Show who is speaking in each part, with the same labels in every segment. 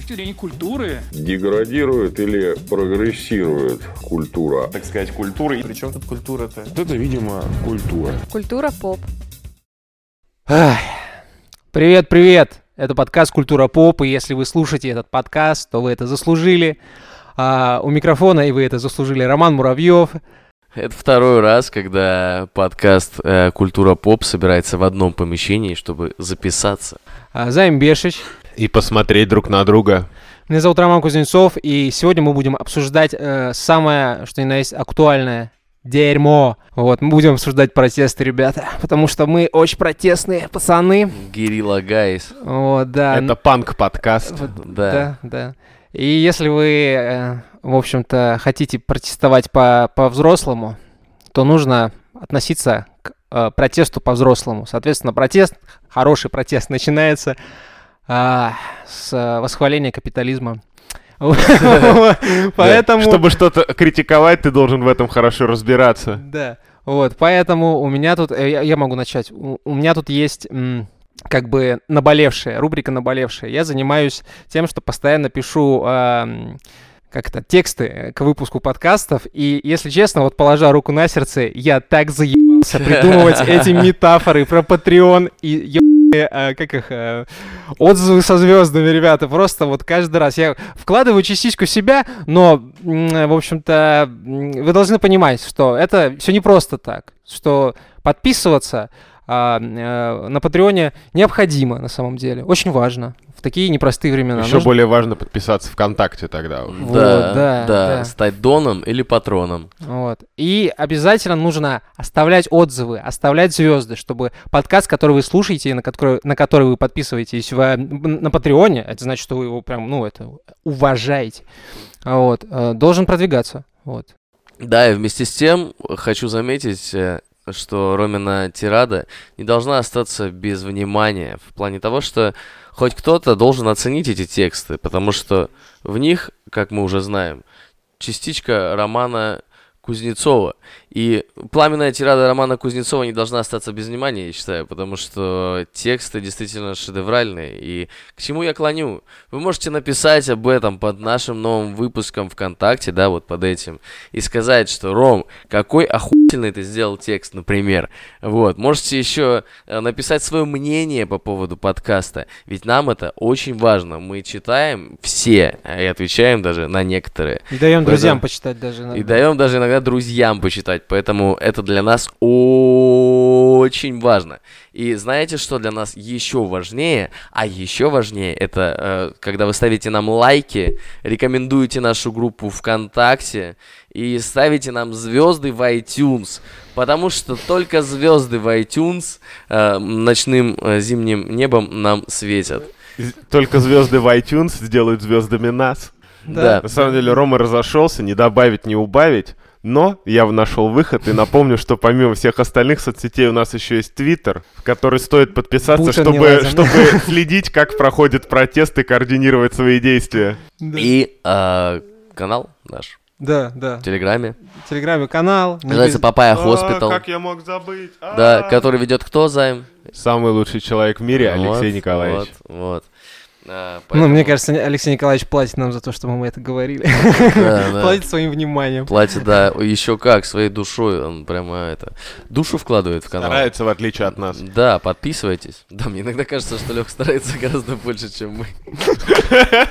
Speaker 1: точки зрения культуры.
Speaker 2: Деградирует или прогрессирует культура?
Speaker 3: Так сказать, культура. И причем тут культура-то?
Speaker 2: Это, видимо, культура.
Speaker 4: Культура поп.
Speaker 5: Привет, привет! Это подкаст «Культура поп», и если вы слушаете этот подкаст, то вы это заслужили. А, у микрофона, и вы это заслужили, Роман Муравьев.
Speaker 6: Это второй раз, когда подкаст э, «Культура поп» собирается в одном помещении, чтобы записаться.
Speaker 5: а, Займ Бешич.
Speaker 3: И посмотреть друг на друга.
Speaker 5: Меня зовут Роман Кузнецов, и сегодня мы будем обсуждать э, самое, что ни на есть, актуальное дерьмо. Вот, мы будем обсуждать протесты, ребята, потому что мы очень протестные пацаны.
Speaker 6: Гирилла Гайс.
Speaker 5: Вот, да.
Speaker 3: Это панк-подкаст.
Speaker 5: Вот,
Speaker 6: Да.
Speaker 5: Да, да. И если вы, э, в общем-то, хотите протестовать по- по-взрослому, то нужно относиться к э, протесту по-взрослому. Соответственно, протест, хороший протест, начинается а, с э, восхваления капитализма. Поэтому...
Speaker 3: Чтобы что-то критиковать, ты должен в этом хорошо разбираться.
Speaker 5: Да, вот, поэтому у меня тут, э, я, могу начать, у, меня тут есть как бы наболевшая, рубрика наболевшая. Я занимаюсь тем, что постоянно пишу м, как это, тексты к выпуску подкастов, и, если честно, вот положа руку на сердце, я так заебался придумывать эти метафоры про Patreon и а, как их, а, отзывы со звездами, ребята, просто вот каждый раз. Я вкладываю частичку себя, но, в общем-то, вы должны понимать, что это все не просто так, что подписываться а, э, на Патреоне необходимо на самом деле, очень важно в такие непростые времена.
Speaker 3: Еще
Speaker 5: Нужно-
Speaker 3: более важно подписаться ВКонтакте тогда уже.
Speaker 5: Вот,
Speaker 6: да,
Speaker 5: да, да.
Speaker 6: Стать доном или патроном.
Speaker 5: Вот. И обязательно нужно оставлять отзывы, оставлять звезды, чтобы подкаст, который вы слушаете, на который, на который вы подписываетесь в, на Патреоне, это значит, что вы его прям, ну, это уважаете, вот, э, должен продвигаться. Вот.
Speaker 6: Да, и вместе с тем хочу заметить, э, что Ромина тирада не должна остаться без внимания в плане того, что хоть кто-то должен оценить эти тексты, потому что в них, как мы уже знаем, частичка романа Кузнецова. И пламенная тирада романа Кузнецова не должна остаться без внимания, я считаю, потому что тексты действительно шедевральные. И к чему я клоню? Вы можете написать об этом под нашим новым выпуском ВКонтакте, да, вот под этим, и сказать, что Ром, какой охуительный ты сделал текст, например. Вот, можете еще э, написать свое мнение по поводу подкаста, ведь нам это очень важно. Мы читаем все и отвечаем даже на некоторые.
Speaker 5: И даем друзьям
Speaker 6: Да.
Speaker 5: почитать даже.
Speaker 6: И
Speaker 5: иногда.
Speaker 6: даем даже иногда друзьям почитать, поэтому это для нас очень важно. И знаете, что для нас еще важнее? А еще важнее, это э, когда вы ставите нам лайки, рекомендуете нашу группу ВКонтакте и ставите нам звезды в iTunes. Потому что только звезды в iTunes э, ночным э, зимним небом нам светят.
Speaker 3: Только звезды в iTunes сделают звездами нас.
Speaker 6: Да.
Speaker 3: На самом деле Рома разошелся, не добавить, не убавить. Но я нашел выход и напомню, что помимо всех остальных соцсетей у нас еще есть Твиттер, в который стоит подписаться,
Speaker 5: Путин
Speaker 3: чтобы, чтобы следить, как проходит протест и координировать свои действия.
Speaker 6: И э, канал наш
Speaker 5: Да, да.
Speaker 6: в Телеграме.
Speaker 5: В Телеграме канал.
Speaker 6: Называется
Speaker 5: без-
Speaker 6: Папая
Speaker 3: А,
Speaker 6: Хоспитал.
Speaker 3: как я мог забыть?
Speaker 6: Да,
Speaker 3: А.
Speaker 6: который ведет кто, Займ?
Speaker 3: Самый лучший человек в мире, Алексей
Speaker 6: Вот,
Speaker 3: Николаевич.
Speaker 6: Вот, вот. А,
Speaker 5: Ну,
Speaker 6: поэтому
Speaker 5: мне кажется, Алексей Николаевич платит нам за то, что мы это говорили.
Speaker 6: Да, да.
Speaker 5: Платит своим вниманием.
Speaker 6: Платит, да, еще как, своей душой, он прямо это, душу вкладывает в канал.
Speaker 3: Старается, в отличие от нас.
Speaker 6: Да, подписывайтесь. Да, мне иногда кажется, что Лех старается гораздо больше, чем мы.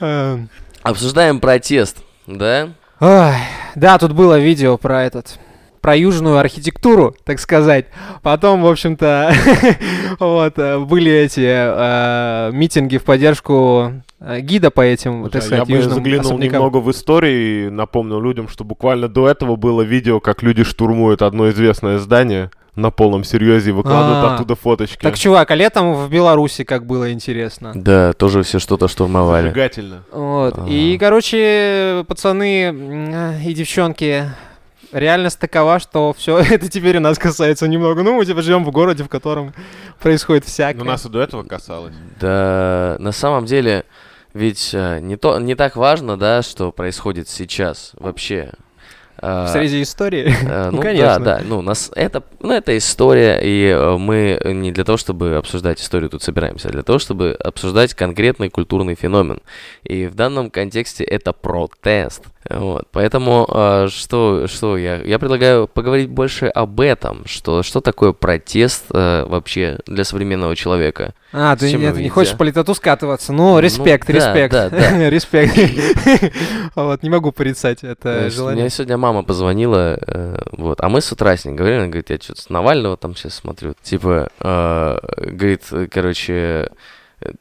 Speaker 5: Эм,
Speaker 6: Обсуждаем протест, да?
Speaker 5: Ой, да, тут было видео про этот про южную архитектуру, так сказать. Потом, в общем-то, вот, э, были эти э, митинги в поддержку э, гида по этим, так сказать,
Speaker 3: я бы заглянул
Speaker 5: особнякам.
Speaker 3: немного в историю и напомнил людям, что буквально до этого было видео, как люди штурмуют одно известное здание на полном серьезе и выкладывают
Speaker 5: А.
Speaker 3: оттуда фоточки.
Speaker 5: Так, чувак, а летом в Беларуси как было интересно.
Speaker 6: Да, тоже все что-то штурмовали.
Speaker 3: Зажигательно.
Speaker 5: Вот.
Speaker 6: Ага.
Speaker 5: И, короче, пацаны и девчонки, реальность такова, что все это теперь и нас касается немного. Ну, мы типа живем в городе, в котором происходит всякое.
Speaker 3: Но нас и до этого касалось.
Speaker 6: Да, на самом деле, ведь э, не, то, не так важно, да, что происходит сейчас вообще. А,
Speaker 5: В срезе истории?
Speaker 6: Э,
Speaker 5: Ну,
Speaker 6: Ну,
Speaker 5: конечно.
Speaker 6: да, да. Ну, нас это, ну, это история, и э, мы не для того, чтобы обсуждать историю тут собираемся, а для того, чтобы обсуждать конкретный культурный феномен. И в данном контексте это протест. Вот. Поэтому э, что, что я, я предлагаю поговорить больше об этом, что, что такое протест э, вообще для современного человека.
Speaker 5: А, ты нет, не хочешь политоту скатываться? Ну,
Speaker 6: Ну,
Speaker 5: респект,
Speaker 6: да,
Speaker 5: респект.
Speaker 6: да, да.
Speaker 5: Респект. Вот, не могу порицать
Speaker 6: То
Speaker 5: это
Speaker 6: есть
Speaker 5: желание.
Speaker 6: Мне сегодня мама позвонила, э, вот, а мы с утра с ней говорили, она говорит, я что-то с Навального там сейчас смотрю, типа, э, говорит, э, короче, э,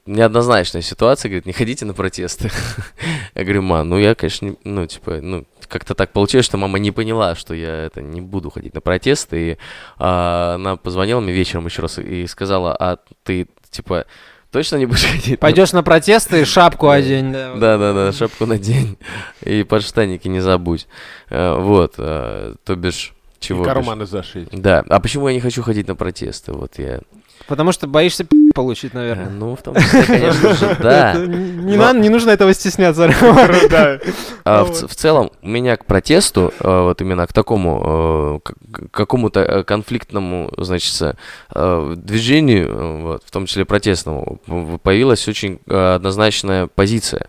Speaker 6: неоднозначная ситуация, говорит, не ходите на протесты. Я говорю, ма, ну я, конечно, не- ну, типа, ну, как-то так получилось, что мама не поняла, что я это не буду ходить на протесты, и а, она позвонила мне вечером еще раз и сказала, а ты, типа, точно не будешь ходить? на
Speaker 5: Пойдешь на протесты, шапку одень. да,
Speaker 6: да, да, шапку надень и подштанники не забудь. Э, Вот, э, то бишь, чего?
Speaker 3: И карманы зашить.
Speaker 6: Да, а почему я не хочу ходить на протесты? Вот я...
Speaker 5: Потому что боишься пи*** получить, наверное.
Speaker 6: Ну, в том числе, конечно же, да.
Speaker 5: Не надо- не нужно этого стесняться.
Speaker 3: Да.
Speaker 6: А в, целом, у меня к протесту, э, вот именно к такому, э, какому-то э, конфликтному, значит, движению, в том числе протестному, появилась очень однозначная позиция,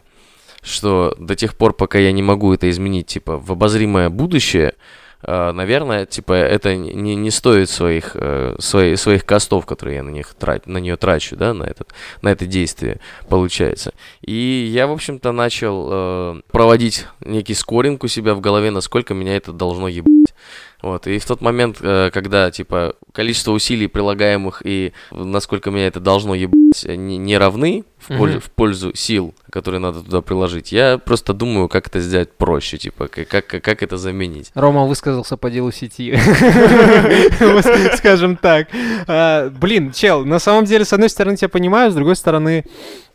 Speaker 6: что до тех пор, пока я не могу это изменить, типа, в обозримое будущее, наверное, типа, это не, не стоит своих, э, свои- своих костов, которые я на них трат, на нее трачу, да, на, этот, на это действие, получается. И я, в общем-то, начал э, проводить некий скоринг у себя в голове, насколько меня это должно ебать. Вот, и в тот момент, э, когда, типа, количество усилий прилагаемых и насколько меня это должно ебать э, не, не равны в, поль-
Speaker 5: Мгм.
Speaker 6: в пользу сил, которые надо туда приложить, я просто думаю, как это сделать проще, типа, как, как, как это заменить.
Speaker 5: Рома высказался по делу сети. Скажем так. А, Блин, чел, на самом деле, с одной стороны, тебя понимаю, с другой стороны,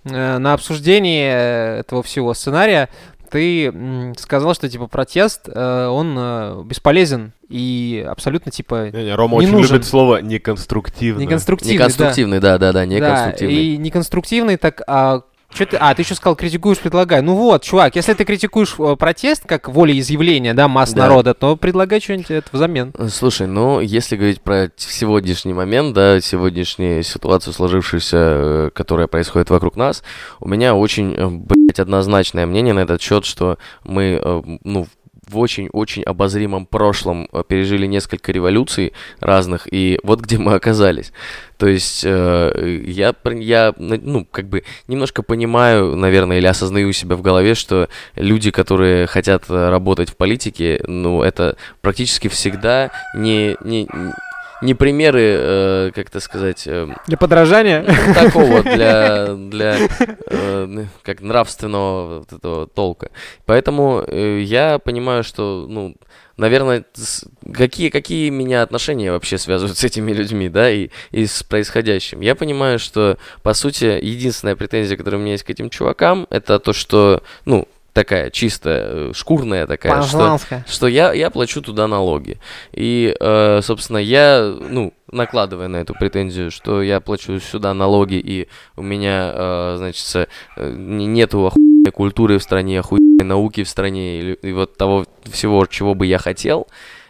Speaker 5: э, на обсуждении этого всего сценария ты сказал, что, типа, протест, э, он э, бесполезен и абсолютно, типа,
Speaker 3: Не-не, Рома
Speaker 5: Не
Speaker 3: очень
Speaker 5: нужен.
Speaker 3: любит слово
Speaker 5: неконструктивный. да.
Speaker 6: Неконструктивный, да, да, да,
Speaker 5: Да,
Speaker 6: неконструктивный.
Speaker 5: и неконструктивный, так а Чё ты, а, ты еще сказал, критикуешь, предлагай. Ну вот, чувак, если ты критикуешь э, протест как волеизъявление, да, масс
Speaker 6: Да.
Speaker 5: народа, то предлагай что-нибудь это взамен.
Speaker 6: Э, Слушай, ну, если говорить про сегодняшний момент, да, сегодняшнюю ситуацию, сложившуюся, э, которая происходит вокруг нас, у меня очень, блядь, однозначное мнение на этот счет, что мы, ну, в очень-очень обозримом прошлом э, пережили несколько революций разных, и вот где мы оказались. То есть э, я, я, ну, как бы немножко понимаю, наверное, или осознаю себя в голове, что люди, которые хотят э, работать в политике, ну, это практически всегда не, не, не примеры, э, как это сказать, э,
Speaker 5: Для подражания?
Speaker 6: ну, такого для, для э, как нравственного вот этого толка. Поэтому э, я понимаю, что, ну, наверное, с- какие, какие меня отношения вообще связывают с этими людьми, да, и, и с происходящим. Я понимаю, что, по сути, единственная претензия, которая у меня есть к этим чувакам, это то, что, ну, такая чистая, э, шкурная такая, что что я, я плачу туда налоги. И, э, собственно, я, ну, накладывая на эту претензию, что я плачу сюда налоги, и у меня, э, значит, э, не- нету охуенной культуры в стране, охуенной науки в стране, или, и вот того всего, чего бы я хотел,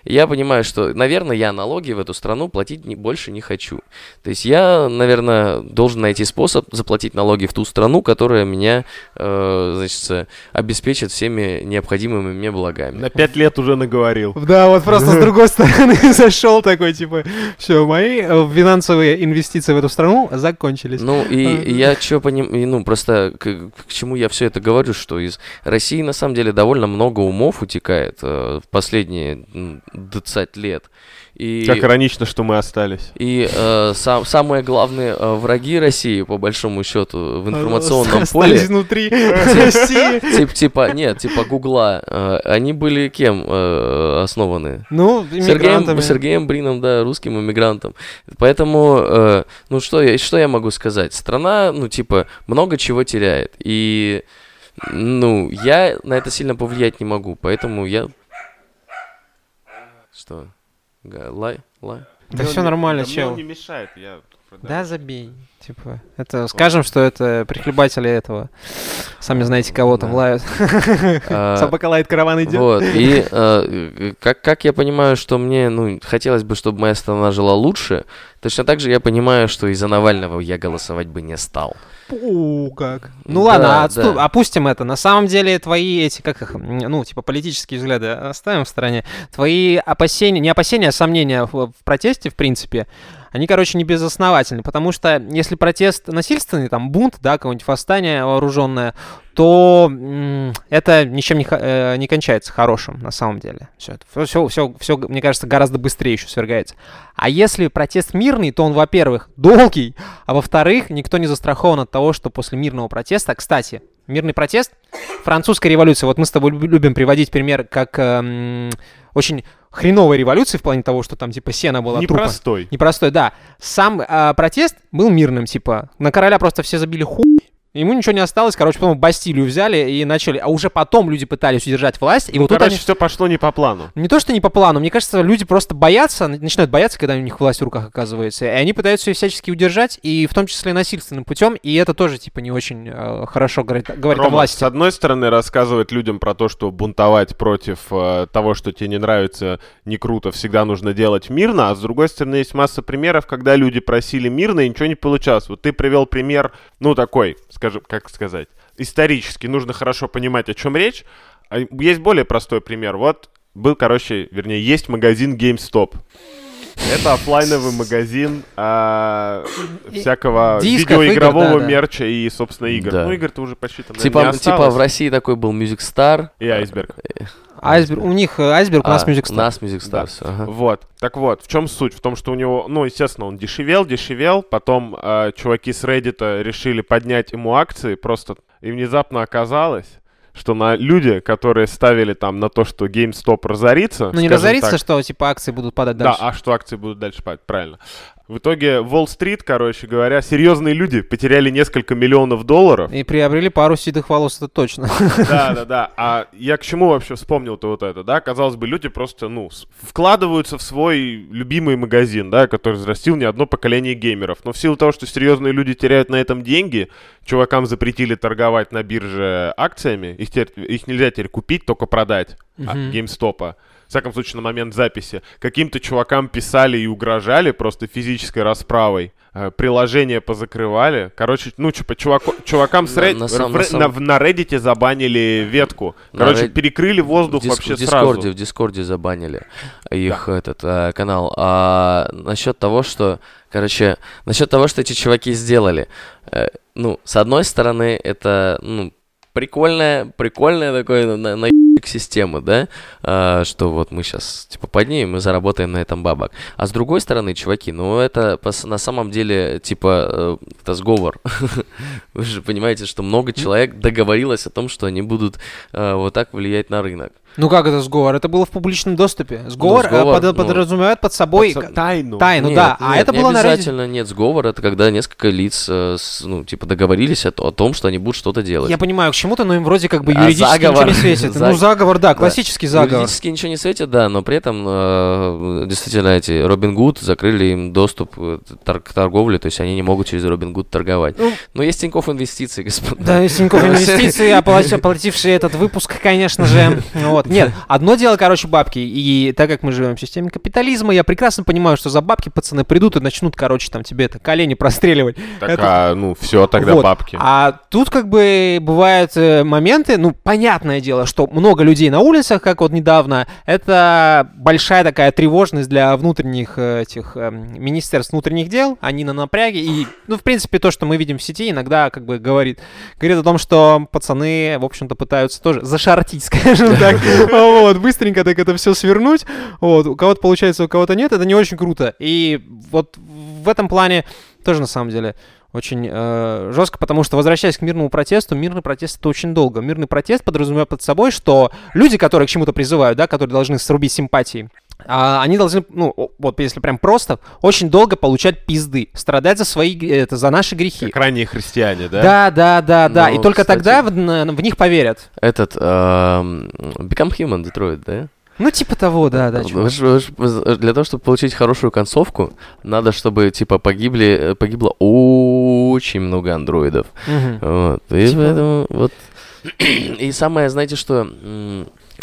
Speaker 6: я понимаю, что, наверное, я налоги в эту страну платить не, больше не хочу. То есть я, наверное, должен найти способ заплатить налоги в ту страну, которая меня, э, значит, обеспечит всеми необходимыми мне благами.
Speaker 3: На пять лет уже наговорил.
Speaker 5: Да, вот просто с другой стороны зашел такой, типа, все, мои э, финансовые инвестиции в эту страну закончились.
Speaker 6: Ну, и, и я что понимаю, ну, просто к, к чему я все это говорю, что из России, на самом деле, довольно много умов утекает э, в последние 20 лет. И,
Speaker 3: Как иронично, что мы остались.
Speaker 6: и э, сам, самые главные э, враги России, по большому счету, в информационном
Speaker 5: Остались
Speaker 6: поле,
Speaker 5: внутри России.
Speaker 6: тип- типа, нет, типа Гугла, э, они были кем э, основаны?
Speaker 5: Ну,
Speaker 6: Сергеем,
Speaker 5: иммигрантами.
Speaker 6: Сергеем Брином, да, русским иммигрантом. Поэтому, э, ну что я, что я могу сказать? Страна, ну типа, много чего теряет. И, ну, я на это сильно повлиять не могу, поэтому я... Что? Лай? Лай?
Speaker 5: Да все нормально, чел.
Speaker 3: не мешает, я
Speaker 5: Да, забей. Типа, это скажем, что это прихлебатели этого. Сами знаете, кого там
Speaker 6: Да.
Speaker 5: лают.
Speaker 6: А,
Speaker 5: Собака лает, караван идет.
Speaker 6: Вот, и э, как, как я понимаю, что мне, ну, хотелось бы, чтобы моя страна жила лучше, точно так же я понимаю, что из-за Навального я голосовать бы не стал.
Speaker 5: Фу, как. Ну
Speaker 6: Да,
Speaker 5: ладно, отступ-
Speaker 6: да.
Speaker 5: опустим это. На самом деле твои эти, как их, ну, типа политические взгляды оставим в стороне. Твои опасения, не опасения, а сомнения в, в протесте, в принципе, они, короче, не безосновательны. Потому что если протест насильственный, там, бунт, да, какое-нибудь восстание вооруженное, то это ничем не, э, не кончается хорошим, на самом деле. Все, все, все, все, мне кажется, гораздо быстрее еще свергается. А если протест мирный, то он, во-первых, долгий, а во-вторых, никто не застрахован от того, что после мирного протеста... Кстати, мирный протест, французская революция, вот мы с тобой люб- любим приводить пример как эм, очень хреновой революции в плане того, что там типа сена была трупа.
Speaker 3: Непростой.
Speaker 5: Непростой, да. Сам а, протест был мирным, типа. На короля просто все забили хуй. Ему ничего не осталось, короче, потом Бастилию взяли и начали, а уже потом люди пытались удержать власть, и
Speaker 3: Ну,
Speaker 5: вот тут
Speaker 3: короче,
Speaker 5: они...
Speaker 3: все пошло не по плану.
Speaker 5: Не то, что не по плану, мне кажется, люди просто боятся, на- начинают бояться, когда у них власть в руках оказывается, и они пытаются ее всячески удержать, и в том числе насильственным путем, и это тоже, типа, не очень э, хорошо говорит, говорит о
Speaker 3: Рома,
Speaker 5: власти.
Speaker 3: с одной стороны, рассказывать людям про то, что бунтовать против э, того, что тебе не нравится, не круто, всегда нужно делать мирно, а с другой стороны, есть масса примеров, когда люди просили мирно и ничего не получалось. Вот ты привел пример, ну, такой, скажем, как сказать, исторически, нужно хорошо понимать, о чем речь. А Есть более простой пример. Вот был, короче, вернее, есть магазин GameStop. Это оффлайновый магазин а, всякого
Speaker 5: Дисков,
Speaker 3: видеоигрового
Speaker 5: игр, да, да.
Speaker 3: мерча и, собственно, игр.
Speaker 6: Да.
Speaker 3: Ну, игр-то уже почти там,
Speaker 6: Типа,
Speaker 3: не
Speaker 6: типа в России такой был Music Star.
Speaker 3: И айсберг.
Speaker 5: Айсберг, у них э, айсберг, у нас Music
Speaker 6: У
Speaker 5: Star.
Speaker 6: нас Music
Speaker 3: Да.
Speaker 6: Star, всё, ага.
Speaker 3: Вот. Так вот, в чем суть? В том, что у него, ну, естественно, он дешевел, дешевел, потом э, чуваки с Reddit решили поднять ему акции, просто и внезапно оказалось, что на люди, которые ставили там на то, что GameStop разорится,
Speaker 5: Ну не разорится,
Speaker 3: так,
Speaker 5: что, типа, акции будут падать
Speaker 3: Да,
Speaker 5: дальше.
Speaker 3: а что акции будут дальше падать, правильно. В итоге Уолл-стрит, короче говоря, серьезные люди потеряли несколько миллионов долларов.
Speaker 5: И приобрели пару седых волос, это точно.
Speaker 3: Да, да, да. А я к чему вообще вспомнил-то вот это, да? Казалось бы, люди просто, ну, вкладываются в свой любимый магазин, да, который взрастил не одно поколение геймеров. Но в силу того, что серьезные люди теряют на этом деньги, чувакам запретили торговать на бирже акциями, их, теперь- их нельзя теперь купить, только продать а,
Speaker 5: Мгм.
Speaker 3: GameStop. В всяком случае, на момент записи. Каким-то чувакам писали и угрожали просто физической расправой. Э, Приложения позакрывали. Короче, ну, типа, чувако- чувакам с
Speaker 6: На-
Speaker 3: Red-
Speaker 6: на самом-
Speaker 3: в-
Speaker 6: на самом-
Speaker 3: на- на Reddit забанили ветку. Короче,
Speaker 6: Red-
Speaker 3: перекрыли воздух
Speaker 6: в, дис-
Speaker 3: вообще
Speaker 6: в Дискорде,
Speaker 3: сразу.
Speaker 6: в Дискорде забанили их этот э, канал. А насчет того, что, короче, насчет того, что эти чуваки сделали. э, ну, с одной стороны, это, ну, прикольная, прикольная такое на, на системы, да, а, что вот мы сейчас типа поднимем и заработаем на этом бабок. А с другой стороны, чуваки, ну это на самом деле типа э, это сговор. Вы же понимаете, что много человек договорилось о том, что они будут э, вот так влиять на рынок.
Speaker 5: Ну как это сговор? Это было в публичном доступе. Сговор, э,
Speaker 6: сговор,
Speaker 5: под-
Speaker 6: ну,
Speaker 5: подразумевает под собой
Speaker 3: Под-
Speaker 5: к-
Speaker 3: Тайну.
Speaker 5: тайну,
Speaker 6: Нет,
Speaker 5: да. А
Speaker 6: нет,
Speaker 5: это
Speaker 6: не
Speaker 5: было на Reddit.
Speaker 6: обязательно нет сговор, это когда несколько лиц, э, ну, типа, договорились о, о том, что они будут что-то делать.
Speaker 5: Я понимаю, к чему-то, но им вроде как бы
Speaker 6: А,
Speaker 5: юридически
Speaker 6: заговор.
Speaker 5: ничего не светит.
Speaker 6: Заг-
Speaker 5: Ну, заговор, да,
Speaker 6: Да.
Speaker 5: классический заговор.
Speaker 6: Юридически ничего не светит, да, но при этом э, действительно эти Робин Гуд закрыли им доступ э, тор- к торговле, то есть они не могут через Робин Гуд торговать.
Speaker 5: Ну,
Speaker 6: Но есть Тинькофф инвестиции, господа.
Speaker 5: Да, из Тинькофф инвестиции, оплати- оплатившие этот выпуск, конечно же. Вот. Нет, одно дело, короче, бабки. И так как мы живем в системе капитализма, я прекрасно понимаю, что за бабки пацаны придут и начнут, короче, там тебе это колени простреливать.
Speaker 3: Так,
Speaker 5: это-
Speaker 3: а, ну, все, тогда
Speaker 5: Вот.
Speaker 3: бабки.
Speaker 5: А тут как бы бывают э, моменты, ну, понятное дело, что много людей на улицах, как вот недавно, это большая такая тревожность для внутренних э, этих эм, министерств внутренних дел, они на напряге, и, ну, в принципе, то, что мы видим в сети, иногда как бы говорит, говорит о том, что пацаны, в общем-то, пытаются тоже зашортить, скажем так, вот, быстренько так это все свернуть, вот, у кого-то получается, у кого-то нет, это не очень круто, и вот в этом плане тоже, на самом деле, очень э, жестко, потому что, возвращаясь к мирному протесту, мирный протест это очень долго. Мирный протест подразумевает под собой, что люди, которые к чему-то призывают, да, которые должны срубить симпатии, а, они должны, ну, вот если прям просто, очень долго получать пизды, страдать за свои, это, за наши грехи.
Speaker 3: Как ранние христиане, да?
Speaker 5: Да, да, да, да.
Speaker 6: Ну,
Speaker 5: И только
Speaker 6: кстати-
Speaker 5: тогда в, в них поверят.
Speaker 6: Этот эм, Become Human Detroit, да?
Speaker 5: Ну, типа того, да, да.
Speaker 6: Вы
Speaker 5: чувак.
Speaker 6: ж- вы ж- вы- Для того, чтобы получить хорошую концовку, надо, чтобы, типа, погибли, э, погибло очень много андроидов.
Speaker 5: Мгм.
Speaker 6: Вот. И
Speaker 5: Типа-
Speaker 6: поэтому вот. И самое, знаете, что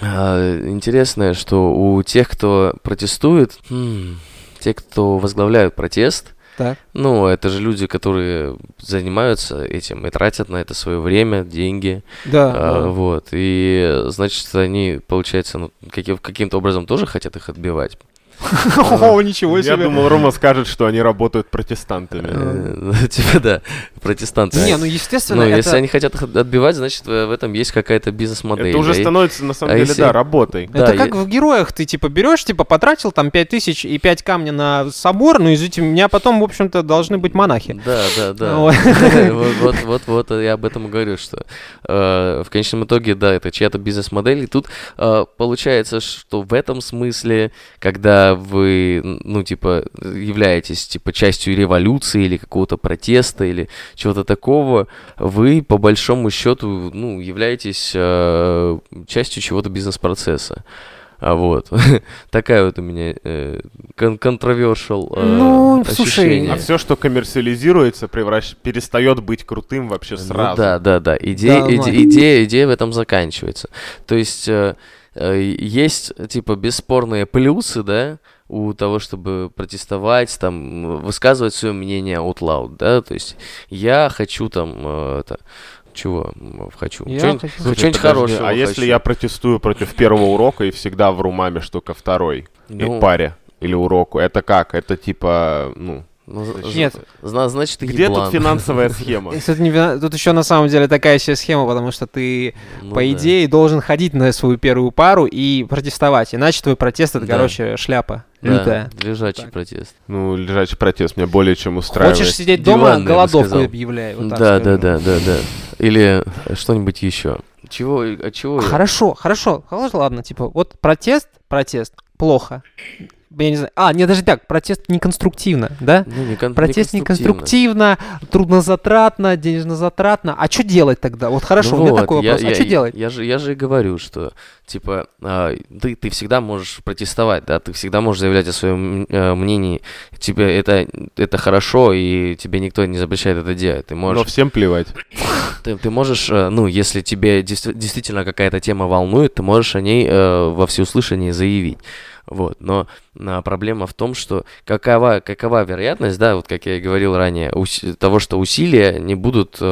Speaker 6: интересное, что у тех, кто протестует, м, те, кто возглавляют протест,
Speaker 5: Так.
Speaker 6: ну, это же люди, которые занимаются этим и тратят на это свое время, деньги.
Speaker 5: Да.
Speaker 6: А,
Speaker 5: да.
Speaker 6: вот. И значит, они, получается, ну, каким- каким-то образом тоже хотят их отбивать.
Speaker 5: О, ничего
Speaker 3: Я
Speaker 5: себе.
Speaker 3: думал, Рома скажет, что они работают протестантами.
Speaker 6: Э, Типа, да, протестанты.
Speaker 5: Не, ну, естественно,
Speaker 6: Ну, если они хотят их отбивать, значит, в этом есть какая-то бизнес-модель.
Speaker 3: Это уже становится, на самом
Speaker 6: а
Speaker 3: деле, да, работой.
Speaker 5: Это
Speaker 6: я-
Speaker 5: как в героях, ты типа берешь, типа потратил там 5 тысяч и 5 камня на собор, ну извините, у меня потом, в общем-то, должны быть монахи.
Speaker 6: Да, да, да.
Speaker 5: Вот.
Speaker 6: Вот, вот, вот, вот, я об этом и говорю, что э, в конечном итоге, да, это чья-то бизнес-модель, и тут э, получается, что в этом смысле, когда вы, ну, типа, являетесь, типа, частью революции или какого-то протеста или чего-то такого, вы, по большому счету, ну, являетесь э, частью чего-то бизнес-процесса. А вот. Такая вот у меня э, кон- controversial э,
Speaker 5: Ну, слушай,
Speaker 6: ощущение.
Speaker 3: А все, что коммерциализируется, превращ... перестает быть крутым вообще
Speaker 6: Ну
Speaker 3: сразу.
Speaker 6: да, да, да. Идея,
Speaker 5: Да,
Speaker 6: иде-
Speaker 5: ну.
Speaker 6: идея, идея в этом заканчивается. То есть э, есть типа бесспорные плюсы, да, у того, чтобы протестовать, там, высказывать свое мнение out loud, да, то есть я хочу там э, это чего хочу?
Speaker 5: Я
Speaker 6: Чё-нибудь-
Speaker 5: хочу-
Speaker 6: ну,
Speaker 3: Слушай,
Speaker 6: что-нибудь
Speaker 3: подожди,
Speaker 6: хорошего
Speaker 3: А если
Speaker 6: хочу.
Speaker 3: я протестую против первого урока и всегда вру маме, что ко второй и
Speaker 6: Ну.
Speaker 3: паре или уроку, это как? Это типа, ну...
Speaker 6: Ну,
Speaker 5: Нет.
Speaker 6: зна- значит, ты
Speaker 3: Где
Speaker 6: еблан.
Speaker 3: тут финансовая схема?
Speaker 5: Тут, не вина- тут еще на самом деле такая себе схема, потому что ты,
Speaker 6: Ну
Speaker 5: по
Speaker 6: да.
Speaker 5: идее, должен ходить на свою первую пару и протестовать. Иначе твой протест это,
Speaker 6: Да.
Speaker 5: короче, шляпа
Speaker 6: Да,
Speaker 5: лютая.
Speaker 6: лежачий
Speaker 5: Так.
Speaker 6: протест.
Speaker 3: Ну, лежачий протест меня более чем устраивает.
Speaker 5: Хочешь сидеть дома,
Speaker 6: Диванный, я
Speaker 5: голодовку объявляй. вот
Speaker 6: да, да, да, да, да. Или что-нибудь еще. Чего, от чего? я?
Speaker 5: Хорошо, хорошо, хорошо, ладно, типа, вот протест, протест, плохо. Я не знаю. А, нет, даже так, протест неконструктивно, да?
Speaker 6: Ну, не кон-
Speaker 5: Протест
Speaker 6: неконструктивно.
Speaker 5: неконструктивно, труднозатратно, денежнозатратно. А что делать тогда? Вот хорошо,
Speaker 6: Ну
Speaker 5: у меня
Speaker 6: вот,
Speaker 5: такой
Speaker 6: я-
Speaker 5: вопрос. а
Speaker 6: я-
Speaker 5: что делать?
Speaker 6: Я же, я же и говорю, что, типа, а, ты, ты всегда можешь протестовать, да, ты всегда можешь заявлять о своем э, мнении. Тебе это, это хорошо, и тебе никто не запрещает это делать. Ты
Speaker 3: Но
Speaker 6: можешь,
Speaker 3: всем плевать.
Speaker 6: ты, ты можешь, э, ну, если тебе действи- действительно какая-то тема волнует, ты можешь о ней э, во всеуслышание заявить. Вот, но а, проблема в том, что какова, какова вероятность, да, вот как я и говорил ранее, уси- того, что усилия не будут э,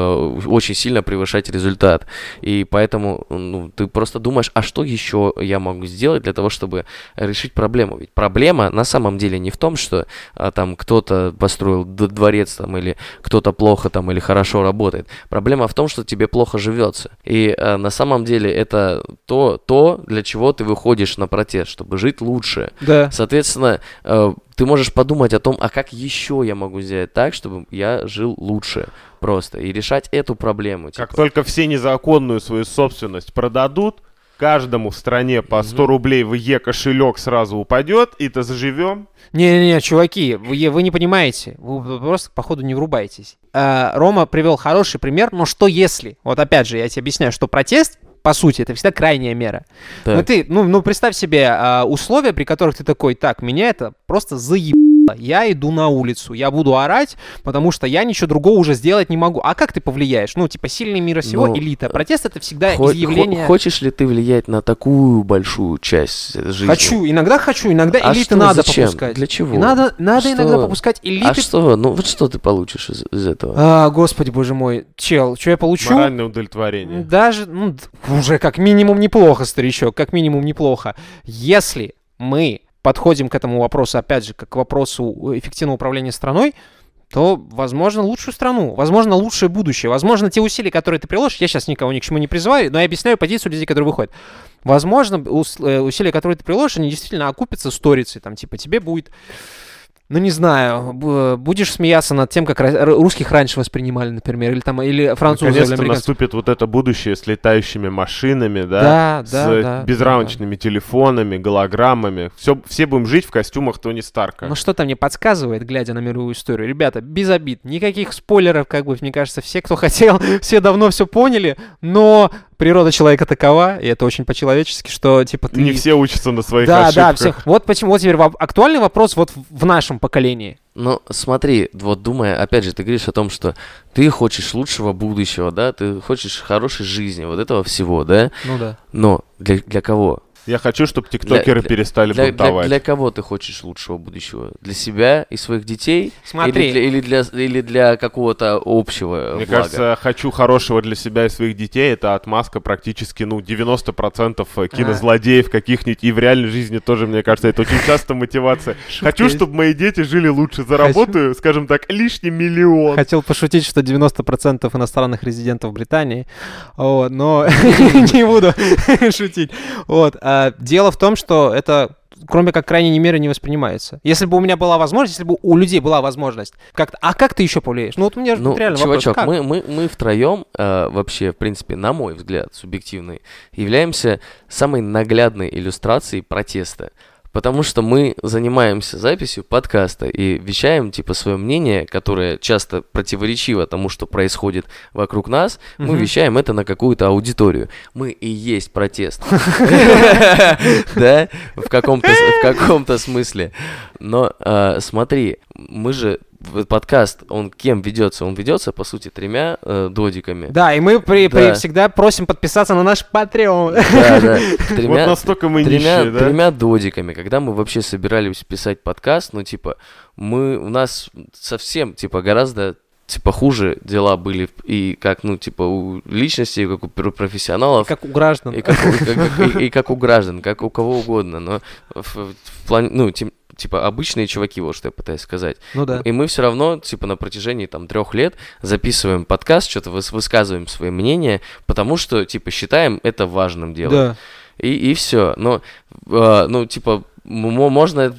Speaker 6: очень сильно превышать результат. И поэтому ну, ты просто думаешь, а что еще я могу сделать для того, чтобы решить проблему? Ведь проблема на самом деле не в том, что а, там кто-то построил дворец там или кто-то плохо там или хорошо работает. Проблема в том, что тебе плохо живется. И а, на самом деле это то, то, для чего ты выходишь на протест, чтобы жить лучше.
Speaker 5: Да.
Speaker 6: Соответственно, э, ты можешь подумать о том, а как еще я могу сделать так, чтобы я жил лучше просто и решать эту проблему.
Speaker 3: Как
Speaker 6: типа.
Speaker 3: только все незаконную свою собственность продадут, каждому в стране по 100 рублей в Е-кошелек сразу упадет, и то заживем.
Speaker 5: Не-не-не, чуваки, вы, вы не понимаете, вы просто, походу, не врубаетесь. А, Рома привел хороший пример, но что если? Вот опять же, я тебе объясняю, что протест, по сути, это всегда крайняя мера.
Speaker 6: Так.
Speaker 5: Ну ты, ну, ну представь себе а, условия, при которых ты такой, так, меня это просто заебало. Я иду на улицу, я буду орать, потому что я ничего другого уже сделать не могу. А как ты повлияешь? Ну, типа, сильный мира сего,
Speaker 6: Ну,
Speaker 5: элита. Протест это всегда
Speaker 6: Хо-
Speaker 5: изъявление...
Speaker 6: хо- Хочешь ли ты влиять на такую большую часть жизни?
Speaker 5: Хочу, иногда хочу, иногда
Speaker 6: А
Speaker 5: элиты
Speaker 6: что,
Speaker 5: надо
Speaker 6: зачем?
Speaker 5: попускать.
Speaker 6: Для чего?
Speaker 5: И надо, надо
Speaker 6: Что?
Speaker 5: иногда попускать
Speaker 6: А
Speaker 5: элиты.
Speaker 6: что? Ну вот что ты получишь из, из этого?
Speaker 5: А, господи, боже мой, чел, что я получу?
Speaker 3: Моральное удовлетворение.
Speaker 5: Даже, ну, уже как минимум неплохо, старичок, как минимум неплохо. Если мы подходим к этому вопросу, опять же, как к вопросу эффективного управления страной, то, возможно, лучшую страну, возможно, лучшее будущее, возможно, те усилия, которые ты приложишь, я сейчас никого ни к чему не призываю, но я объясняю позицию людей, которые выходят. Возможно, э, усилия, которые ты приложишь, они действительно окупятся сторицей, там, типа, тебе будет ну, не знаю, будешь смеяться над тем, как русских раньше воспринимали, например, или там, или французов, или американцев.
Speaker 3: наступит вот это будущее с летающими машинами, да?
Speaker 5: Да,
Speaker 3: с
Speaker 5: да,
Speaker 3: э,
Speaker 5: да,
Speaker 3: безрамочными телефонами, голограммами. Все, все будем жить в костюмах Тони Старка.
Speaker 5: Ну что-то мне подсказывает, глядя на мировую историю. Ребята, без обид, никаких спойлеров, как бы, мне кажется, все, кто хотел, все давно все поняли, но природа человека такова, и это очень по-человечески, что, типа, ты...
Speaker 3: Не все учатся на своих
Speaker 5: Да, да,
Speaker 3: ошибках.
Speaker 5: всех. Вот почему, вот теперь актуальный вопрос вот в- в нашем поколении.
Speaker 6: Ну, смотри, вот думая, опять же, ты говоришь о том, что ты хочешь лучшего будущего, да, ты хочешь хорошей жизни, вот этого всего, да,
Speaker 5: Ну да.
Speaker 6: но для, для кого?
Speaker 3: Я хочу, чтобы тиктокеры
Speaker 6: для-
Speaker 3: перестали
Speaker 6: Для, для,
Speaker 3: бунтовать.
Speaker 6: для кого ты хочешь лучшего будущего? Для себя и своих детей?
Speaker 5: Смотри.
Speaker 6: Или для, или для, или для какого-то общего
Speaker 3: Мне
Speaker 6: блага?
Speaker 3: кажется, хочу хорошего для себя и своих детей. Это отмазка практически, ну, 90% кинозлодеев каких-нибудь. И в реальной жизни тоже, мне кажется, это очень часто мотивация. Хочу,
Speaker 5: есть.
Speaker 3: чтобы мои дети жили лучше. Заработаю, скажем так, лишний миллион.
Speaker 5: Хотел пошутить, что 90% иностранных резидентов Британии, вот, но не буду шутить. Вот. а Дело в том, что это кроме как крайней меры не воспринимается. Если бы у меня была возможность, если бы у людей была возможность, как а как ты еще повлияешь? Ну вот у меня
Speaker 6: Ну,
Speaker 5: реально
Speaker 6: чувачок,
Speaker 5: вопрос. как?
Speaker 6: мы, мы, мы втроем, э, вообще, в принципе, на мой взгляд, субъективный, являемся самой наглядной иллюстрацией протеста. Потому что мы занимаемся записью подкаста и вещаем, типа, свое мнение, которое часто противоречиво тому, что происходит вокруг нас. Мы
Speaker 5: Мгм.
Speaker 6: вещаем это на какую-то аудиторию. Мы и есть протест. Да? В каком-то смысле. Но э, смотри, мы же подкаст, он кем ведется? Он ведется, по сути, тремя э, додиками.
Speaker 5: Да, и мы при, при-
Speaker 6: Да.
Speaker 5: всегда просим подписаться на наш Patreon.
Speaker 6: Да, да.
Speaker 3: Вот настолько мы
Speaker 6: тремя,
Speaker 3: нищие, да?
Speaker 6: тремя додиками. Когда мы вообще собирались писать подкаст, ну, типа, мы, у нас совсем, типа, гораздо типа хуже дела были и как ну типа у личности как у пр- профессионалов
Speaker 5: Как у граждан.
Speaker 6: и как, и- и как у граждан, как у кого угодно, но в, в плане, ну, тем- типа, обычные чуваки, вот что я пытаюсь сказать.
Speaker 5: Ну да.
Speaker 6: И мы все равно, типа, на протяжении, там, трех лет записываем подкаст, что-то выс- высказываем свои мнения, потому что, типа, считаем это важным делом.
Speaker 5: Да.
Speaker 6: И, и все. Но, э, ну, типа, можно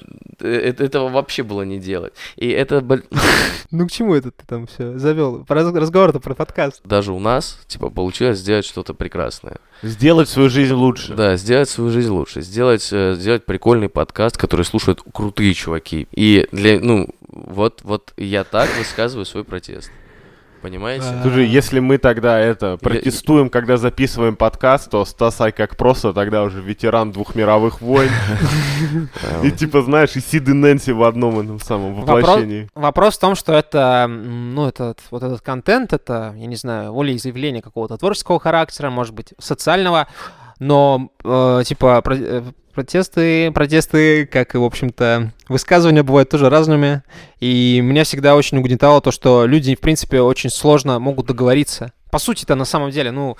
Speaker 6: этого вообще было не делать. И это боль-
Speaker 5: Ну к чему это ты там все завел? Разговор-то про подкаст.
Speaker 6: даже у нас, типа, получилось сделать что-то прекрасное.
Speaker 3: Сделать свою жизнь лучше.
Speaker 6: Да, сделать свою жизнь лучше, сделать, э, сделать прикольный подкаст, который слушают крутые чуваки. И для, ну, вот, вот я так высказываю свой протест. Понимаете?
Speaker 3: Слушай, если мы тогда это протестуем, когда записываем подкаст, то Стасай как просто тогда уже ветеран двух мировых войн. И типа, знаешь, и Сид и Нэнси в одном этом самом воплощении.
Speaker 5: вопрос в том, что это, ну, этот, вот этот контент, это, я не знаю, волеизъявление какого-то творческого характера, может быть, социального, но, э, типа, про- э, протесты, протесты, как и, в общем-то, высказывания бывают тоже разными, и меня всегда очень угнетало то, что люди, в принципе, очень сложно могут договориться. По сути-то, на самом деле, ну,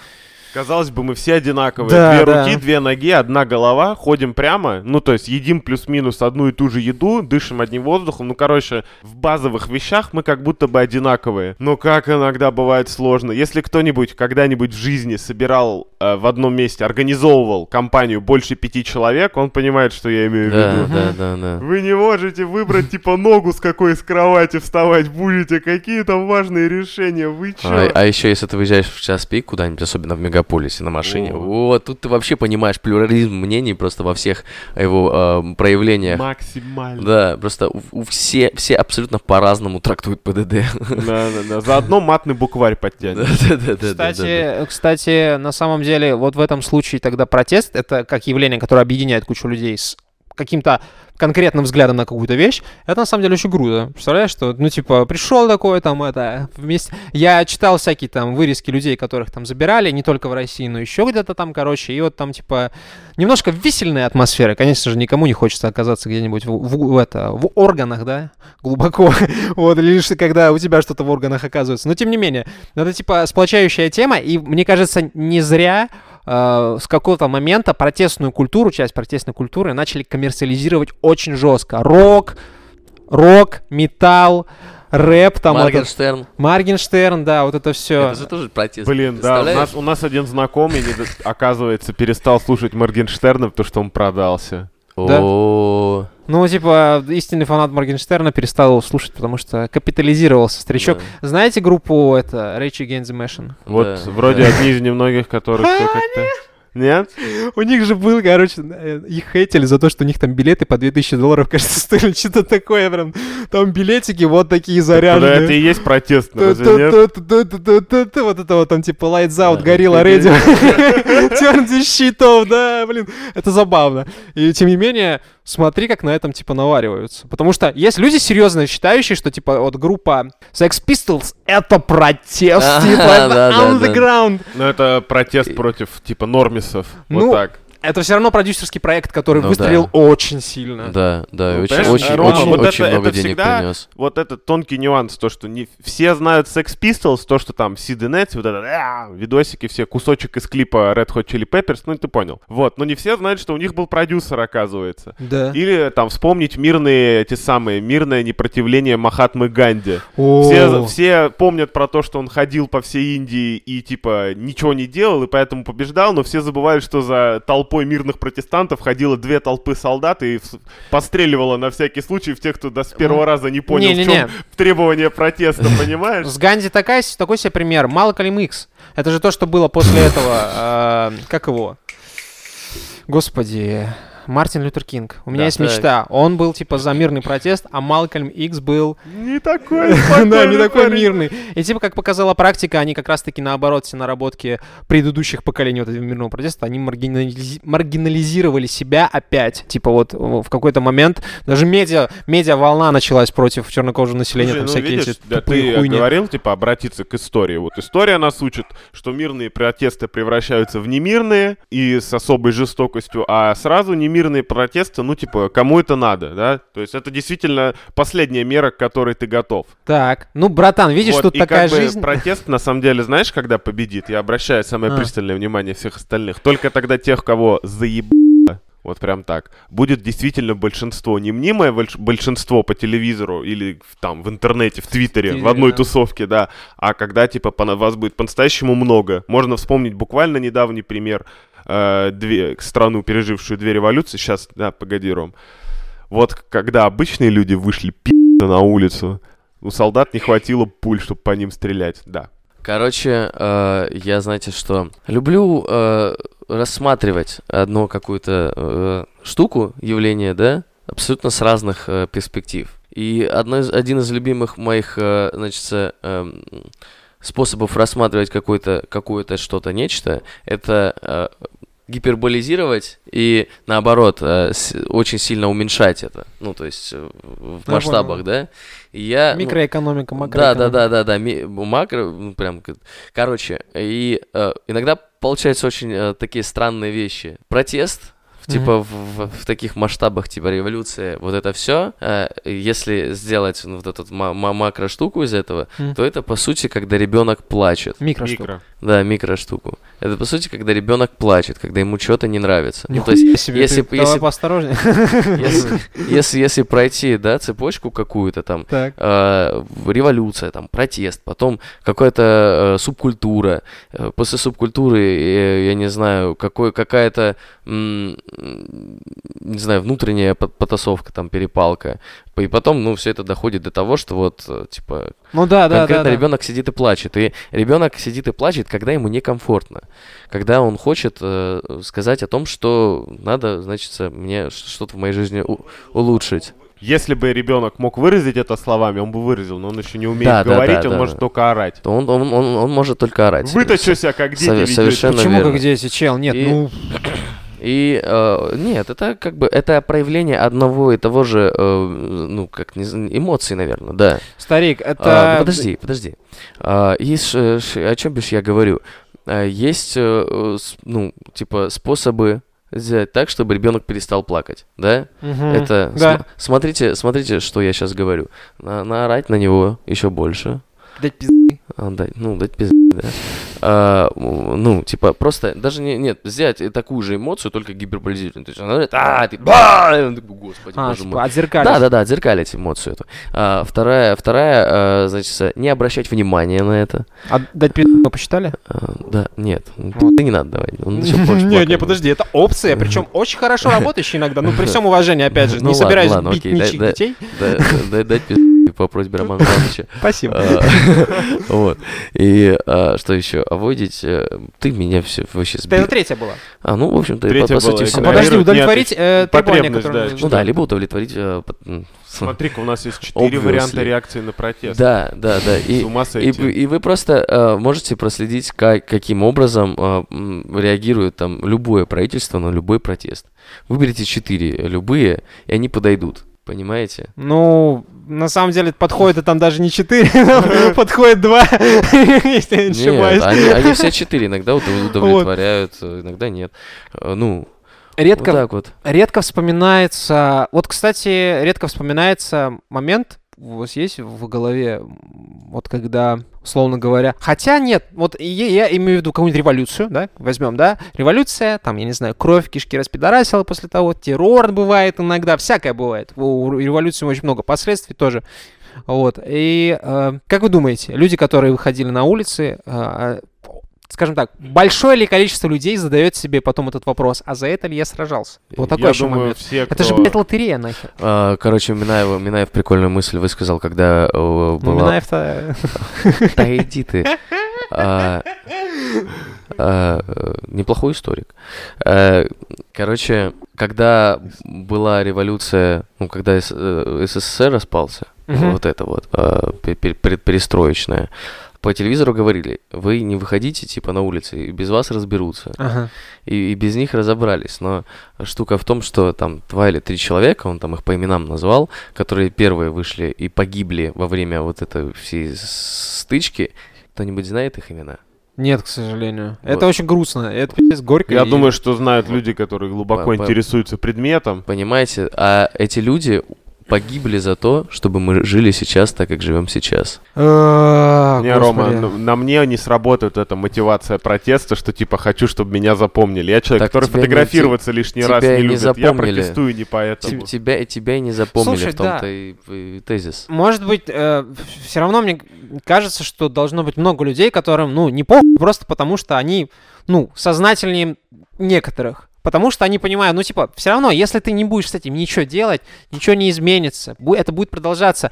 Speaker 3: Казалось бы, мы все одинаковые.
Speaker 5: Да,
Speaker 3: две
Speaker 5: да.
Speaker 3: руки, две ноги, одна голова, ходим прямо. Ну, то есть едим плюс-минус одну и ту же еду, дышим одним воздухом. Ну, короче, в базовых вещах мы как будто бы одинаковые. Но как иногда бывает сложно. Если кто-нибудь когда-нибудь в жизни собирал э, в одном месте, организовывал компанию больше пяти человек, он понимает, что я имею в
Speaker 6: Да,
Speaker 3: виду.
Speaker 6: да, да, да.
Speaker 3: Вы не можете выбрать, типа, ногу, с какой с кровати вставать будете. Какие там важные решения. Вы чё?
Speaker 6: А, еще если ты выезжаешь в час пик куда-нибудь, особенно в мегаполисе на машине,
Speaker 3: О.
Speaker 6: вот тут ты вообще понимаешь плюрализм мнений просто во всех его э, проявлениях.
Speaker 3: Максимально.
Speaker 6: Да, просто у, у все, все абсолютно по-разному трактуют ПДД.
Speaker 3: Да, да, да. Заодно матный букварь подтянет.
Speaker 6: Да-да-да-да-да-да.
Speaker 5: Кстати, кстати, на самом деле, вот в этом случае тогда протест, это как явление, которое объединяет кучу людей с каким-то конкретным взглядом на какую-то вещь, это на самом деле очень круто. Представляешь, что, ну, типа, пришел такой, там, это, вместе... Я читал всякие там вырезки людей, которых там забирали, не только в России, но еще где-то там, короче, и вот там, типа, немножко весельная атмосфера. Конечно же, никому не хочется оказаться где-нибудь в, в- в это, в органах, да, глубоко. вот, лишь когда у тебя что-то в органах оказывается. Но, тем не менее, это, типа, сплочающая тема, и, мне кажется, не зря э, с какого-то момента протестную культуру, часть протестной культуры начали коммерциализировать очень жестко. Рок, рок, металл, рэп, там этот-
Speaker 6: Моргенштерн.
Speaker 5: Моргенштерн, да, вот это все.
Speaker 6: Это же тоже протест.
Speaker 3: Блин, да, у нас, у нас один знакомый, оказывается, перестал слушать Моргенштерна, потому что он продался.
Speaker 5: Да.
Speaker 6: О,
Speaker 5: Ну, типа, истинный фанат Моргенштерна перестал его слушать, потому что капитализировался старичок.
Speaker 6: да.
Speaker 5: Знаете группу, это, Rage Against the Machine?
Speaker 3: Вот
Speaker 6: Да,
Speaker 3: вроде
Speaker 6: да.
Speaker 3: одни из немногих, которых все как-то... Нет?
Speaker 5: У них же был, короче, их хейтили за то, что у них там билеты по 2000 долларов, кажется, стоили. Что-то такое прям. Там билетики вот такие
Speaker 3: Да, это и
Speaker 5: заряженные.
Speaker 3: есть протест, разве нет?
Speaker 5: Вот это вот там типа Lights Out, горилла, радио. Тернти щитов, да, блин. Это забавно. И тем не менее, смотри, как на этом типа навариваются. Потому что есть люди серьезно считающие, что типа вот группа Sex Pistols это протест, типа это underground.
Speaker 3: Ну, это протест против, типа, нормисов.
Speaker 5: Ну,
Speaker 3: Вот так.
Speaker 5: Это все равно продюсерский проект, который
Speaker 6: Ну
Speaker 5: выстрелил
Speaker 6: да.
Speaker 5: очень сильно.
Speaker 6: Да, да,
Speaker 3: Ну,
Speaker 6: очень, очень,
Speaker 3: Рома,
Speaker 6: очень,
Speaker 3: вот
Speaker 6: очень
Speaker 3: это-
Speaker 6: много
Speaker 3: это
Speaker 6: денег
Speaker 3: всегда
Speaker 6: принес.
Speaker 3: Вот этот тонкий нюанс, то, что не все знают Sex Pistols, то, что там Sid Nancy, вот это, видосики все, кусочек из клипа Red Hot Chili Peppers, ну, ты понял. Вот, но не все знают, что у них был продюсер, оказывается.
Speaker 5: Да.
Speaker 3: Или там вспомнить мирные, эти самые, мирное непротивление Махатмы Ганди.
Speaker 5: О.
Speaker 3: Все, все помнят про то, что он ходил по всей Индии и, типа, ничего не делал, и поэтому побеждал, но все забывают, что за толпой мирных протестантов ходило две толпы солдат и постреливало на всякий случай в тех, кто да, с первого раза не понял, в
Speaker 5: Не-не-не.
Speaker 3: чем требование протеста, понимаешь?
Speaker 5: С Ганди такая, такой себе пример. Малкольм Икс. Это же то, что было после этого. э, Как его? Господи. Мартин Лютер Кинг. У меня
Speaker 3: Да.
Speaker 5: есть
Speaker 6: Так.
Speaker 5: мечта. Он был типа за мирный протест, а Малкольм Икс был
Speaker 3: Не такой
Speaker 5: да, не такой мирный. И типа, как показала практика, они как раз-таки наоборот все наработки предыдущих поколений вот этого мирного протеста, они маргинализи- маргинализировали себя опять. Типа вот о, в какой-то момент даже медиа, медиа-волна началась против чернокожего населения, там
Speaker 3: ну,
Speaker 5: всякие эти
Speaker 3: да,
Speaker 5: тупые хуйни.
Speaker 3: говорил, типа, обратиться к истории. Вот история нас учит, что мирные протесты превращаются в немирные и с особой жестокостью, а сразу немирные протесты, ну, типа, кому это надо, да? То есть это действительно последняя мера, к которой ты готов.
Speaker 5: Так, ну, братан, видишь,
Speaker 3: Вот,
Speaker 5: тут
Speaker 3: и
Speaker 5: такая
Speaker 3: как бы
Speaker 5: жизнь.
Speaker 3: протест, на самом деле, знаешь, когда победит? Я обращаю самое
Speaker 5: А.
Speaker 3: пристальное внимание всех остальных. Только тогда тех, кого заебало, вот прям так, будет действительно большинство, не мнимое больш- большинство по телевизору или там в интернете, в Твиттере,
Speaker 5: Твиттере,
Speaker 3: в одной
Speaker 5: да.
Speaker 3: тусовке, да, а когда типа по- вас будет по-настоящему много. Можно вспомнить буквально недавний пример, э, две, страну, пережившую две революции, сейчас, да, погоди, Ром. Вот когда обычные люди вышли пи***то на улицу, у солдат не хватило пуль, чтобы по ним стрелять, да.
Speaker 6: Короче, э, я, знаете что, люблю э, рассматривать одну какую-то э, штуку, явление, да, абсолютно с разных э, перспектив. И одно из, один из любимых моих, э, значит, э, эм, способов рассматривать какое-то какое-то что-то нечто, это э, гиперболизировать и наоборот э, очень сильно уменьшать это, ну то есть э, в
Speaker 5: Я
Speaker 6: масштабах, да. И я ну,
Speaker 5: Микроэкономика,
Speaker 6: да,
Speaker 5: макроэкономика.
Speaker 6: да, да, да, да, ми- макро, ну, прям, короче, и э, иногда получаются очень э, такие странные вещи. Протест, в- типа в, в- в таких масштабах, типа революция, вот это все, если сделать ну, вот эту ма- ма- макро штуку из этого,
Speaker 5: Мгм.
Speaker 6: то это по сути, когда ребенок плачет.
Speaker 5: Микроштука.
Speaker 3: Микро.
Speaker 6: Да, микро штуку. Это по сути, когда ребенок плачет, когда ему что-то не нравится. Ну, то
Speaker 5: Нихуя
Speaker 6: есть,
Speaker 5: себе,
Speaker 6: если,
Speaker 5: ты
Speaker 6: б-
Speaker 5: давай
Speaker 6: если,
Speaker 5: поосторожнее.
Speaker 6: если, если, если пройти, да, цепочку какую-то там,
Speaker 5: Так.
Speaker 6: э, революция, там, протест, потом какая-то э, субкультура, э, после субкультуры, э, я не знаю, какой, какая-то, не знаю, внутренняя по- потасовка, там, перепалка, и потом, ну, все это доходит до того, что вот, э, типа,
Speaker 5: Ну да, да, да.
Speaker 6: конкретно
Speaker 5: да.
Speaker 6: ребенок сидит и плачет, и ребенок сидит и плачет, когда ему некомфортно, когда он хочет э, сказать о том, что надо, значит, мне что-то в моей жизни у- улучшить.
Speaker 3: Если бы ребенок мог выразить это словами, он бы выразил, но он еще не умеет
Speaker 6: Да, да,
Speaker 3: говорить,
Speaker 6: да,
Speaker 3: он
Speaker 6: да,
Speaker 3: может
Speaker 6: да.
Speaker 3: только орать.
Speaker 6: то он, он, он, он может только орать.
Speaker 3: Вытащу себя, как дети
Speaker 6: Сове-
Speaker 3: ведете.
Speaker 6: совершенно
Speaker 5: Почему
Speaker 6: верно.
Speaker 5: как дети, чел? Нет,
Speaker 6: И-
Speaker 5: ну...
Speaker 6: И э, нет, это как бы это проявление одного и того же, э, ну как не знаю, эмоций, наверное, да.
Speaker 5: Старик,
Speaker 6: А,
Speaker 5: это...
Speaker 6: ну, подожди, подожди. А, есть, э, ш- о чем бишь я говорю? А, есть, э, с- ну типа способы сделать так, чтобы ребенок перестал плакать, да?
Speaker 5: Мгм.
Speaker 6: Это
Speaker 5: Да.
Speaker 6: см- смотрите, смотрите, что я сейчас говорю. На, наорать на него еще больше.
Speaker 5: Дать пизды.
Speaker 6: А, ну, дать пизды, да. А, ну, типа, просто, даже не, нет, взять такую же эмоцию, только гиперболизированную. То есть она говорит, а, ты, ба! И он такой, господи,
Speaker 5: А,
Speaker 6: боже мой.
Speaker 5: типа, отзеркалить.
Speaker 6: Да, да, да, отзеркалить эмоцию эту. А, вторая, вторая, а, значит, не обращать внимания на это.
Speaker 5: А дать пизды мы посчитали?
Speaker 6: А, да, нет,
Speaker 5: Вот.
Speaker 6: ты не надо больше
Speaker 5: Не, не, подожди, это опция, причем очень хорошо работающая иногда. Ну, при всем уважении, опять же,
Speaker 6: Ну
Speaker 5: не
Speaker 6: ладно,
Speaker 5: собираюсь бить ничьих детей.
Speaker 6: Да, да, дать пизды по просьбе Романа Ивановича.
Speaker 5: Спасибо.
Speaker 6: А, Вот. И а, что еще? Авойдить... э, Ты меня все вообще
Speaker 5: Это
Speaker 6: сбил.
Speaker 5: третья была.
Speaker 6: А, ну, в общем-то, по сути,
Speaker 3: была
Speaker 6: все.
Speaker 5: Подожди, удовлетворить э, требования,
Speaker 6: Ну да, либо удовлетворить... э,
Speaker 3: Смотри-ка, у нас есть четыре варианта реакции на протест.
Speaker 6: Да, да, да. И,
Speaker 3: С ума
Speaker 6: и,
Speaker 3: сойти.
Speaker 6: вы- и вы просто э, можете проследить, как, каким образом э, реагирует там любое правительство на любой протест. Выберите четыре любые, и они подойдут. Понимаете?
Speaker 5: Ну, на самом деле, подходит и там даже не 4, подходит 2, если я не ошибаюсь.
Speaker 6: они, они все четыре иногда удов- удовлетворяют, иногда нет. Э, Ну, вот
Speaker 5: Редко,
Speaker 6: так вот.
Speaker 5: редко вспоминается... Вот, кстати, редко вспоминается момент, у вас есть в голове, вот когда, условно говоря... Хотя нет, вот я, я имею в виду какую-нибудь революцию, да, возьмем, да, революция, там, я не знаю, кровь, кишки распидорасила после того, террор бывает иногда, всякое бывает. У революции очень много последствий тоже. Вот. И э, как вы думаете, люди, которые выходили на улицы, э, скажем так, большое ли количество людей задает себе потом этот вопрос, а за это ли я сражался? Вот такой
Speaker 3: Я
Speaker 5: еще
Speaker 3: думаю,
Speaker 5: момент.
Speaker 3: все,
Speaker 5: Это же,
Speaker 3: кто-
Speaker 5: блядь, лотерея нахер.
Speaker 6: А, Короче, Минаев, Минаев прикольную мысль высказал, когда э,
Speaker 5: Ну,
Speaker 6: была...
Speaker 5: Минаев-то...
Speaker 6: Да иди ты. А, а, Неплохой историк. Э, Короче, когда была революция, ну, когда С- э, СССР распался, вот это вот, пе- пе- пе- перестроечная, по телевизору говорили, вы не выходите, типа, на улицы, и без вас разберутся.
Speaker 5: Ага.
Speaker 6: И, и без них разобрались. Но штука в том, что там два или три человека, он там их по именам назвал, которые первые вышли и погибли во время вот этой всей стычки. Кто-нибудь знает их имена?
Speaker 5: Нет, к сожалению.
Speaker 6: Вот.
Speaker 5: Это очень грустно. Это пиздец горько.
Speaker 3: Я
Speaker 5: и-
Speaker 3: думаю, что знают люди, которые глубоко
Speaker 6: По- по-
Speaker 3: интересуются предметом.
Speaker 6: Понимаете? А эти люди погибли за то, чтобы мы жили сейчас так, как живем сейчас.
Speaker 5: А,
Speaker 3: Не, Рома,
Speaker 5: господи.
Speaker 3: на, на мне не сработает эта мотивация протеста, что типа хочу, чтобы меня запомнили. Я человек,
Speaker 6: Так
Speaker 3: который фотографироваться лишний раз не
Speaker 6: не
Speaker 3: любит. Я протестую не поэтому.
Speaker 6: Тебя, и тебя и не запомнили
Speaker 5: Слушай,
Speaker 6: в том-то и, и тезис.
Speaker 5: Может быть, все равно мне кажется, что должно быть много людей, которым, ну, не похуй, просто потому что они, ну, сознательнее некоторых. Потому что они понимают, ну, типа, все равно, если ты не будешь с этим ничего делать, ничего не изменится, это будет продолжаться.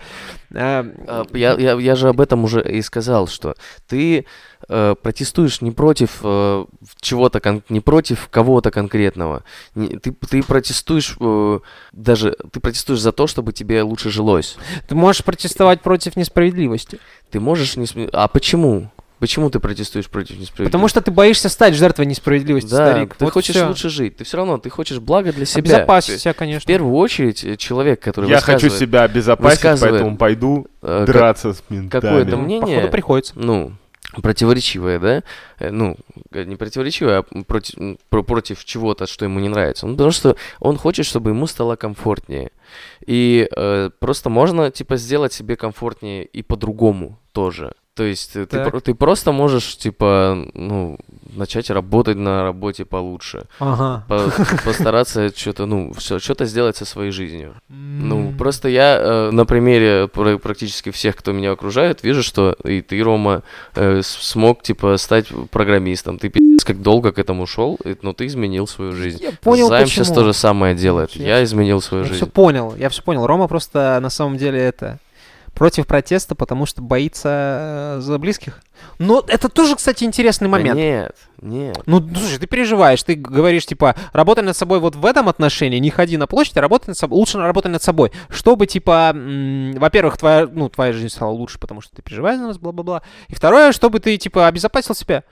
Speaker 5: Э,
Speaker 6: А, Я, я, я же об этом уже и сказал, что ты э, протестуешь не против э, чего-то, кон- не против кого-то конкретного. Не- ты, ты протестуешь э, даже, ты протестуешь за то, чтобы тебе лучше жилось.
Speaker 5: Ты можешь протестовать против несправедливости.
Speaker 6: Ты можешь не... А почему? Почему ты протестуешь против несправедливости?
Speaker 5: Потому что ты боишься стать жертвой несправедливости,
Speaker 6: да,
Speaker 5: старик.
Speaker 6: ты
Speaker 5: Вот
Speaker 6: хочешь
Speaker 5: всё.
Speaker 6: лучше жить. Ты все равно, ты хочешь блага для себя.
Speaker 5: Обезопасить себя,
Speaker 6: В
Speaker 5: конечно.
Speaker 6: первую очередь э, человек, который
Speaker 3: Я хочу себя обезопасить, поэтому пойду
Speaker 6: э, как-
Speaker 3: драться с ментами.
Speaker 6: какое-то мнение-
Speaker 5: Походу приходится.
Speaker 6: ну, противоречивое, да, Э, ну, э, не противоречивое, а против, против чего-то, что ему не нравится. Ну, потому что он хочет, чтобы ему стало комфортнее. И э, просто можно, типа, сделать себе комфортнее и по-другому тоже. То есть э, ты, ты просто можешь, типа, ну, начать работать на работе получше.
Speaker 5: Ага.
Speaker 6: По- постараться что-то, ну, что-то сделать со своей жизнью. Ну, просто я э, на примере пр- практически всех, кто меня окружает, вижу, что и ты, Рома, э, смог, типа, стать программистом. Ты пиздец как долго к этому шел, но ты изменил свою жизнь.
Speaker 5: Я понял,
Speaker 6: Займ
Speaker 5: почему.
Speaker 6: сейчас то же самое делает.
Speaker 5: Я
Speaker 6: Я изменил свою
Speaker 5: Я все
Speaker 6: жизнь.
Speaker 5: понял, я все понял. Рома просто на самом деле это против протеста, потому что боится э, за близких. Но это тоже, кстати, интересный
Speaker 6: Да
Speaker 5: момент.
Speaker 6: нет, нет.
Speaker 5: Ну, ну, слушай, ты переживаешь, ты говоришь, типа, работай над собой вот в этом отношении, не ходи на площадь, а работай над собой, лучше работай над собой, чтобы, типа, во-первых, твоя, ну, твоя жизнь стала лучше, потому что ты переживаешь за нас, бла-бла-бла, и второе, чтобы ты, типа, обезопасил себя,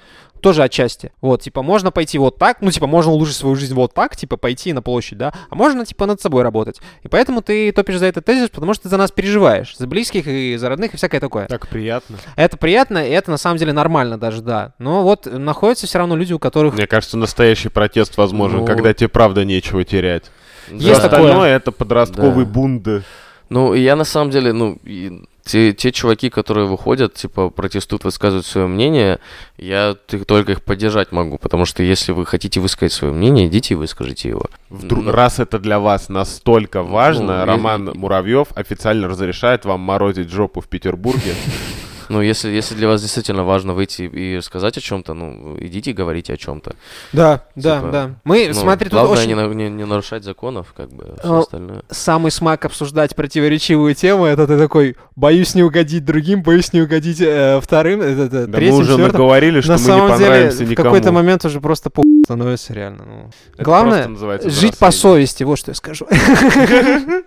Speaker 5: тоже отчасти. Вот, типа, можно пойти вот так, ну, типа, можно улучшить свою жизнь вот так, типа, пойти на площадь, да, а можно, типа, над собой работать. И поэтому ты топишь за этот тезис, потому что ты за нас переживаешь, за близких и за родных и всякое такое.
Speaker 3: Так приятно.
Speaker 5: Это приятно, и это на самом деле нормально даже, да. Но вот находятся все равно люди, у которых...
Speaker 3: Мне кажется, настоящий протест возможен,
Speaker 6: Ну,
Speaker 3: когда тебе правда нечего терять.
Speaker 5: Есть такое.
Speaker 3: остальное это подростковый
Speaker 6: Да.
Speaker 3: бунт.
Speaker 6: Ну, я на самом деле, ну, и те, те чуваки, которые выходят, типа, протестуют, высказывают свое мнение, я только их поддержать могу, потому что если вы хотите высказать свое мнение, идите и выскажите его.
Speaker 3: Вдруг,
Speaker 6: Ну,
Speaker 3: раз это для вас настолько важно,
Speaker 6: Ну,
Speaker 3: Роман
Speaker 6: и-
Speaker 3: Муравьев официально разрешает вам морозить жопу в Петербурге.
Speaker 6: Ну, если, если для вас действительно важно выйти и сказать о чем-то, ну, идите и говорите о чем-то.
Speaker 5: Да, да,
Speaker 6: Типа,
Speaker 5: да. Мы,
Speaker 6: Ну,
Speaker 5: смотри, тут
Speaker 6: главное
Speaker 5: очень
Speaker 6: не, не- не нарушать законов, как бы,
Speaker 5: А,
Speaker 6: все остальное.
Speaker 5: самый смак обсуждать противоречивые темы, это ты такой, боюсь не угодить другим, боюсь не угодить э, вторым, э, э,
Speaker 3: Да мы
Speaker 5: третьим,
Speaker 3: уже
Speaker 5: четвертым.
Speaker 3: наговорили, что
Speaker 5: На
Speaker 3: мы не
Speaker 5: самом деле,
Speaker 3: понравимся
Speaker 5: в
Speaker 3: никому.
Speaker 5: какой-то момент уже просто по становится реально. ну.
Speaker 3: Это
Speaker 5: Главное, жить по совести, вот что я скажу.